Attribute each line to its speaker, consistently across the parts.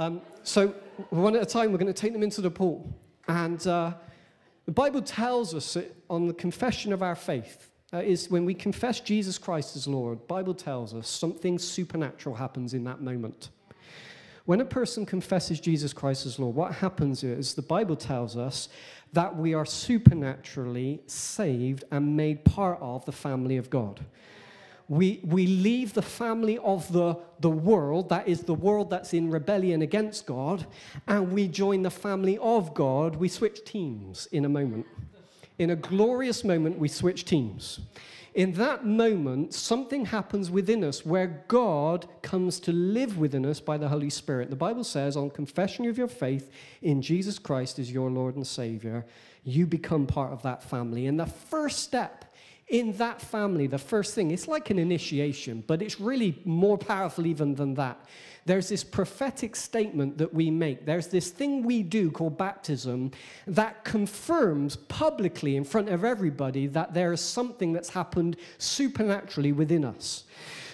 Speaker 1: Um, so, one at a time, we're going to take them into the pool. And uh, the Bible tells us on the confession of our faith is when we confess Jesus Christ as Lord, Bible tells us something supernatural happens in that moment. When a person confesses Jesus Christ as Lord, what happens is the Bible tells us that we are supernaturally saved and made part of the family of God we, we leave the family of the, the world, that is the world that's in rebellion against God, and we join the family of God. We switch teams in a moment. In a glorious moment, we switch teams. In that moment, something happens within us where God comes to live within us by the Holy Spirit. The Bible says, on confession of your faith in Jesus Christ as your Lord and Savior, you become part of that family. And the first step in that family, the first thing, it's like an initiation, but it's really more powerful even than that. There's this prophetic statement that we make. There's this thing we do called baptism that confirms publicly in front of everybody that there is something that's happened supernaturally within us.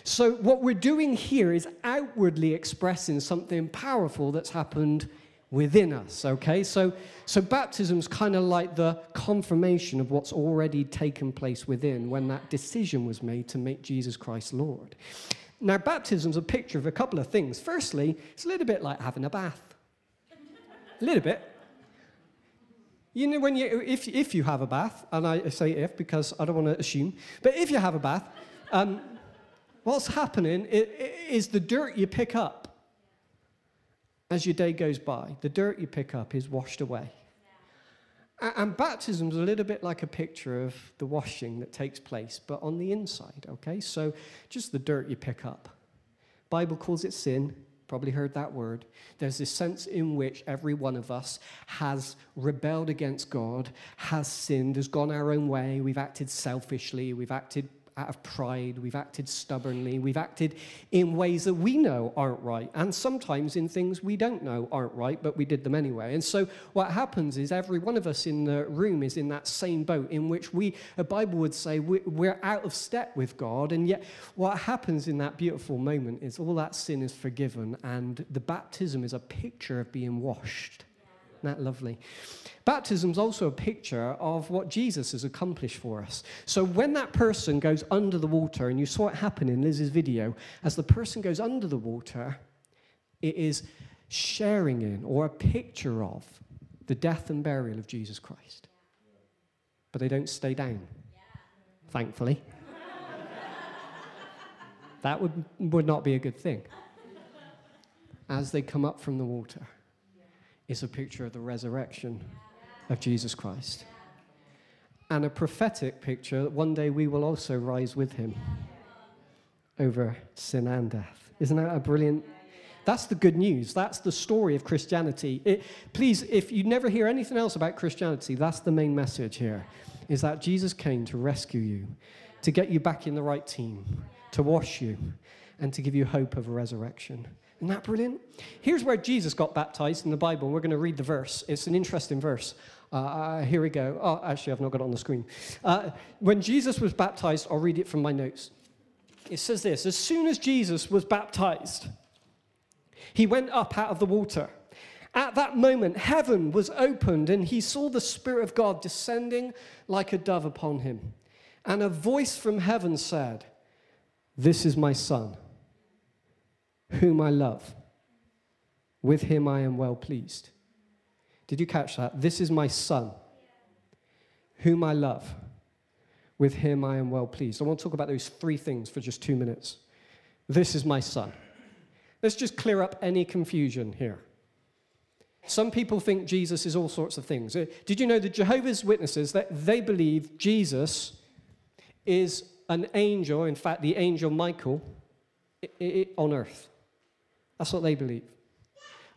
Speaker 1: So, what we're doing here is outwardly expressing something powerful that's happened within us, okay? So, so baptism's kind of like the confirmation of what's already taken place within when that decision was made to make Jesus Christ Lord. Now, baptism's a picture of a couple of things. Firstly, it's a little bit like having a bath. a little bit. You know, when you, if, if you have a bath, and I say if because I don't want to assume, but if you have a bath, um, what's happening is the dirt you pick up as your day goes by, the dirt you pick up is washed away. Yeah. And baptism is a little bit like a picture of the washing that takes place, but on the inside, okay? So just the dirt you pick up. Bible calls it sin. Probably heard that word. There's this sense in which every one of us has rebelled against God, has sinned, has gone our own way. We've acted selfishly, we've acted out of pride, we've acted stubbornly, we've acted in ways that we know aren't right, and sometimes in things we don't know aren't right, but we did them anyway. And so what happens is every one of us in the room is in that same boat in which we, a Bible would say, we're out of step with God, and yet what happens in that beautiful moment is all that sin is forgiven, and the baptism is a picture of being washed. That lovely? Baptism is also a picture of what Jesus has accomplished for us. So when that person goes under the water, and you saw it happen in Liz's video, as the person goes under the water, it is sharing in or a picture of the death and burial of Jesus Christ. But they don't stay down, thankfully. that would, would not be a good thing. As they come up from the water, it's a picture of the resurrection of Jesus Christ. And a prophetic picture that one day we will also rise with him over sin and death. Isn't that a brilliant? That's the good news. That's the story of Christianity. It, please, if you never hear anything else about Christianity, that's the main message here is that Jesus came to rescue you, to get you back in the right team, to wash you, and to give you hope of a resurrection. Isn't that brilliant? Here's where Jesus got baptized in the Bible. We're going to read the verse. It's an interesting verse. Uh, uh, here we go. Oh, actually, I've not got it on the screen. Uh, when Jesus was baptized, I'll read it from my notes. It says this As soon as Jesus was baptized, he went up out of the water. At that moment, heaven was opened, and he saw the Spirit of God descending like a dove upon him. And a voice from heaven said, This is my Son whom I love. With him I am well pleased. Did you catch that? This is my son, whom I love. With him I am well pleased. I want to talk about those three things for just two minutes. This is my son. Let's just clear up any confusion here. Some people think Jesus is all sorts of things. Uh, did you know the Jehovah's Witnesses that they believe Jesus is an angel, in fact, the angel Michael, on earth? That's what they believe.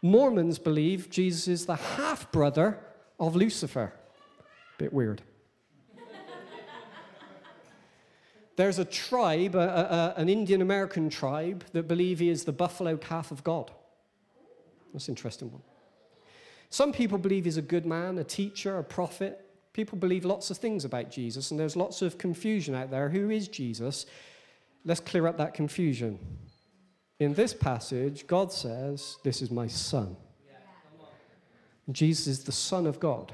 Speaker 1: Mormons believe Jesus is the half brother of Lucifer. Bit weird. There's a tribe, a, a, an Indian American tribe, that believe he is the buffalo calf of God. That's an interesting one. Some people believe he's a good man, a teacher, a prophet. People believe lots of things about Jesus, and there's lots of confusion out there. Who is Jesus? Let's clear up that confusion. In this passage, God says, This is my son. Jesus is the Son of God,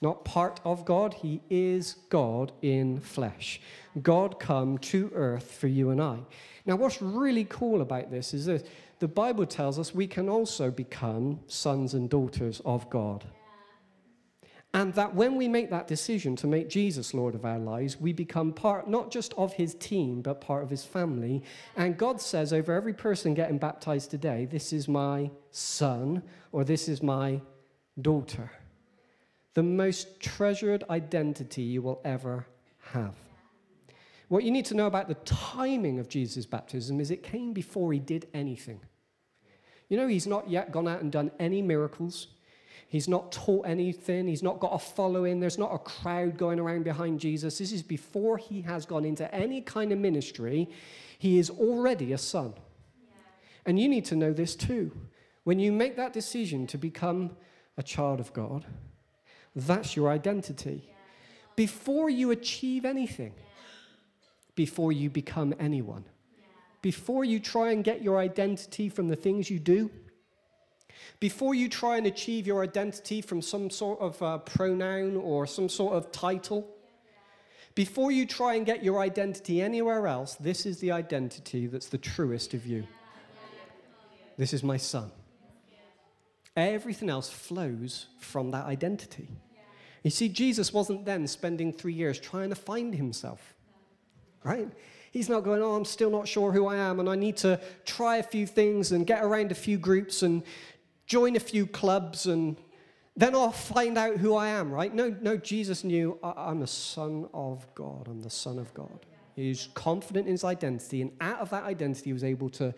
Speaker 1: not part of God. He is God in flesh. God come to earth for you and I. Now, what's really cool about this is this the Bible tells us we can also become sons and daughters of God. And that when we make that decision to make Jesus Lord of our lives, we become part not just of his team, but part of his family. And God says over every person getting baptized today, This is my son, or this is my daughter. The most treasured identity you will ever have. What you need to know about the timing of Jesus' baptism is it came before he did anything. You know, he's not yet gone out and done any miracles. He's not taught anything. He's not got a following. There's not a crowd going around behind Jesus. This is before he has gone into any kind of ministry. He is already a son. Yeah. And you need to know this too. When you make that decision to become a child of God, that's your identity. Yeah. Before you achieve anything, yeah. before you become anyone, before you try and get your identity from the things you do, before you try and achieve your identity from some sort of uh, pronoun or some sort of title, before you try and get your identity anywhere else, this is the identity that's the truest of you. This is my son. Everything else flows from that identity. You see, Jesus wasn't then spending three years trying to find himself, right? He's not going, oh, I'm still not sure who I am, and I need to try a few things and get around a few groups and join a few clubs and then I'll find out who I am, right? No, no, Jesus knew I'm a son of God. I'm the son of God. He's confident in his identity, and out of that identity, he was able to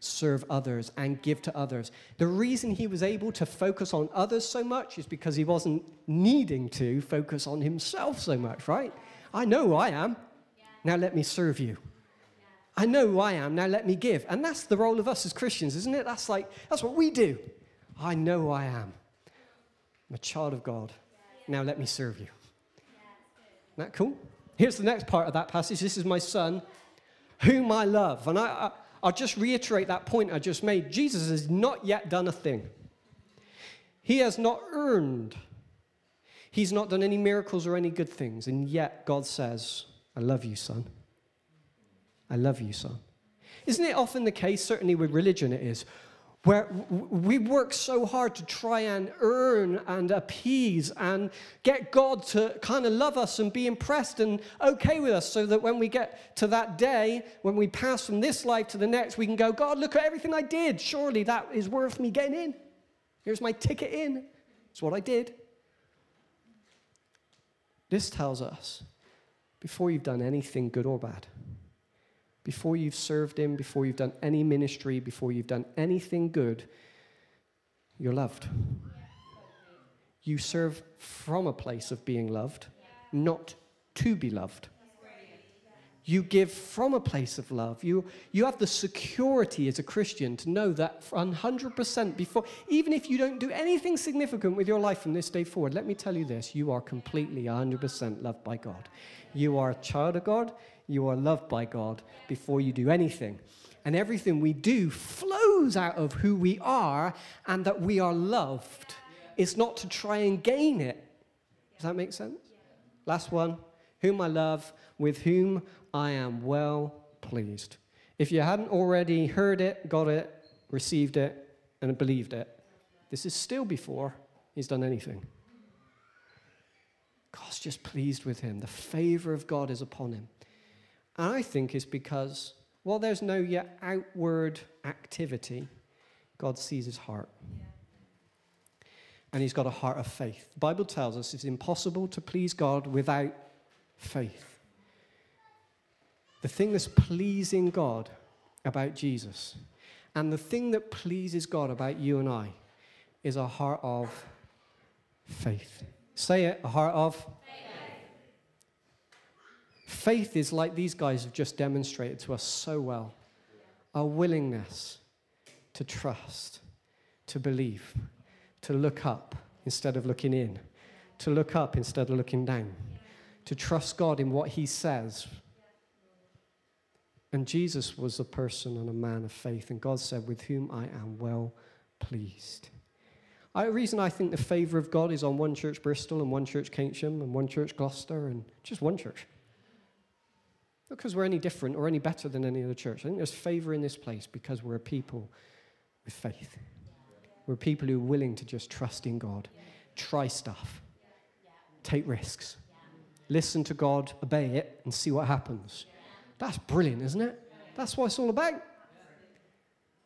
Speaker 1: serve others and give to others. The reason he was able to focus on others so much is because he wasn't needing to focus on himself so much, right? I know who I am. Now let me serve you. I know who I am. Now let me give. And that's the role of us as Christians, isn't it? That's like, that's what we do. I know I am. I'm a child of God. Now let me serve you. Isn't that cool? Here's the next part of that passage. This is my son, whom I love. And I, I, will just reiterate that point I just made. Jesus has not yet done a thing, he has not earned, he's not done any miracles or any good things. And yet God says, I love you, son. I love you, son. Isn't it often the case, certainly with religion, it is, where we work so hard to try and earn and appease and get God to kind of love us and be impressed and okay with us so that when we get to that day, when we pass from this life to the next, we can go, God, look at everything I did. Surely that is worth me getting in. Here's my ticket in. It's what I did. This tells us before you've done anything good or bad, before you've served Him, before you've done any ministry, before you've done anything good, you're loved. You serve from a place of being loved, not to be loved. You give from a place of love. You, you have the security as a Christian to know that 100% before, even if you don't do anything significant with your life from this day forward, let me tell you this you are completely 100% loved by God. You are a child of God. You are loved by God before you do anything. And everything we do flows out of who we are and that we are loved. It's not to try and gain it. Does that make sense? Last one. Whom I love, with whom I am well pleased. If you hadn't already heard it, got it, received it, and believed it, this is still before he's done anything. God's just pleased with him. The favor of God is upon him. And I think it's because, while there's no yet outward activity, God sees his heart. And he's got a heart of faith. The Bible tells us it's impossible to please God without faith. The thing that's pleasing God about Jesus and the thing that pleases God about you and I is a heart of faith. Say it, a heart of faith. Faith is like these guys have just demonstrated to us so well a willingness to trust, to believe, to look up instead of looking in, to look up instead of looking down, to trust God in what He says. And Jesus was a person and a man of faith, and God said, With whom I am well pleased. The reason I think the favor of God is on one church Bristol and one church Keynsham and one church Gloucester and just one church. Not because we're any different or any better than any other church. I think there's favor in this place because we're a people with faith. We're people who are willing to just trust in God, try stuff, take risks, listen to God, obey it, and see what happens. That's brilliant, isn't it? That's what it's all about.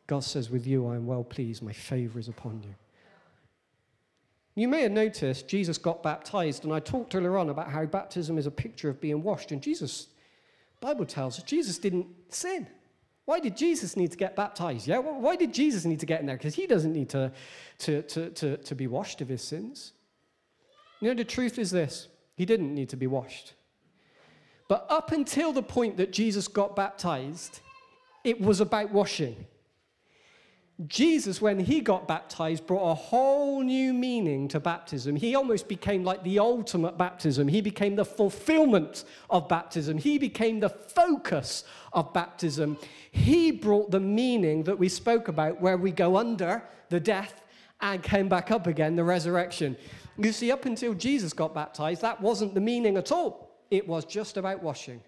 Speaker 1: God says, With you I am well pleased, my favor is upon you. You may have noticed Jesus got baptized, and I talked earlier on about how baptism is a picture of being washed, and Jesus, Bible tells us, Jesus didn't sin. Why did Jesus need to get baptized? Yeah, why did Jesus need to get in there? Because he doesn't need to, to, to, to, to be washed of his sins. You know, the truth is this he didn't need to be washed. But up until the point that Jesus got baptized, it was about washing. Jesus, when he got baptized, brought a whole new meaning to baptism. He almost became like the ultimate baptism. He became the fulfillment of baptism. He became the focus of baptism. He brought the meaning that we spoke about, where we go under the death and came back up again, the resurrection. You see, up until Jesus got baptized, that wasn't the meaning at all. It was just about washing.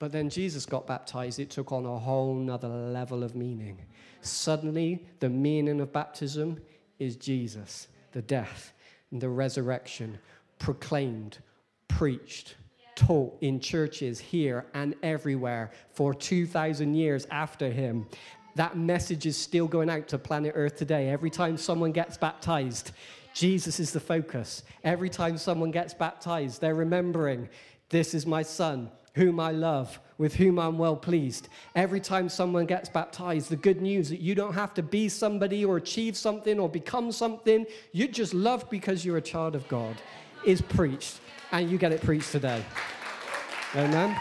Speaker 1: But then Jesus got baptized, it took on a whole nother level of meaning. Suddenly, the meaning of baptism is Jesus, the death, and the resurrection, proclaimed, preached, taught in churches here and everywhere for 2,000 years after him. That message is still going out to planet Earth today. Every time someone gets baptized, Jesus is the focus. Every time someone gets baptized, they're remembering, This is my son, whom I love, with whom I'm well pleased. Every time someone gets baptized, the good news that you don't have to be somebody or achieve something or become something, you're just loved because you're a child of God, is preached. And you get it preached today. Amen.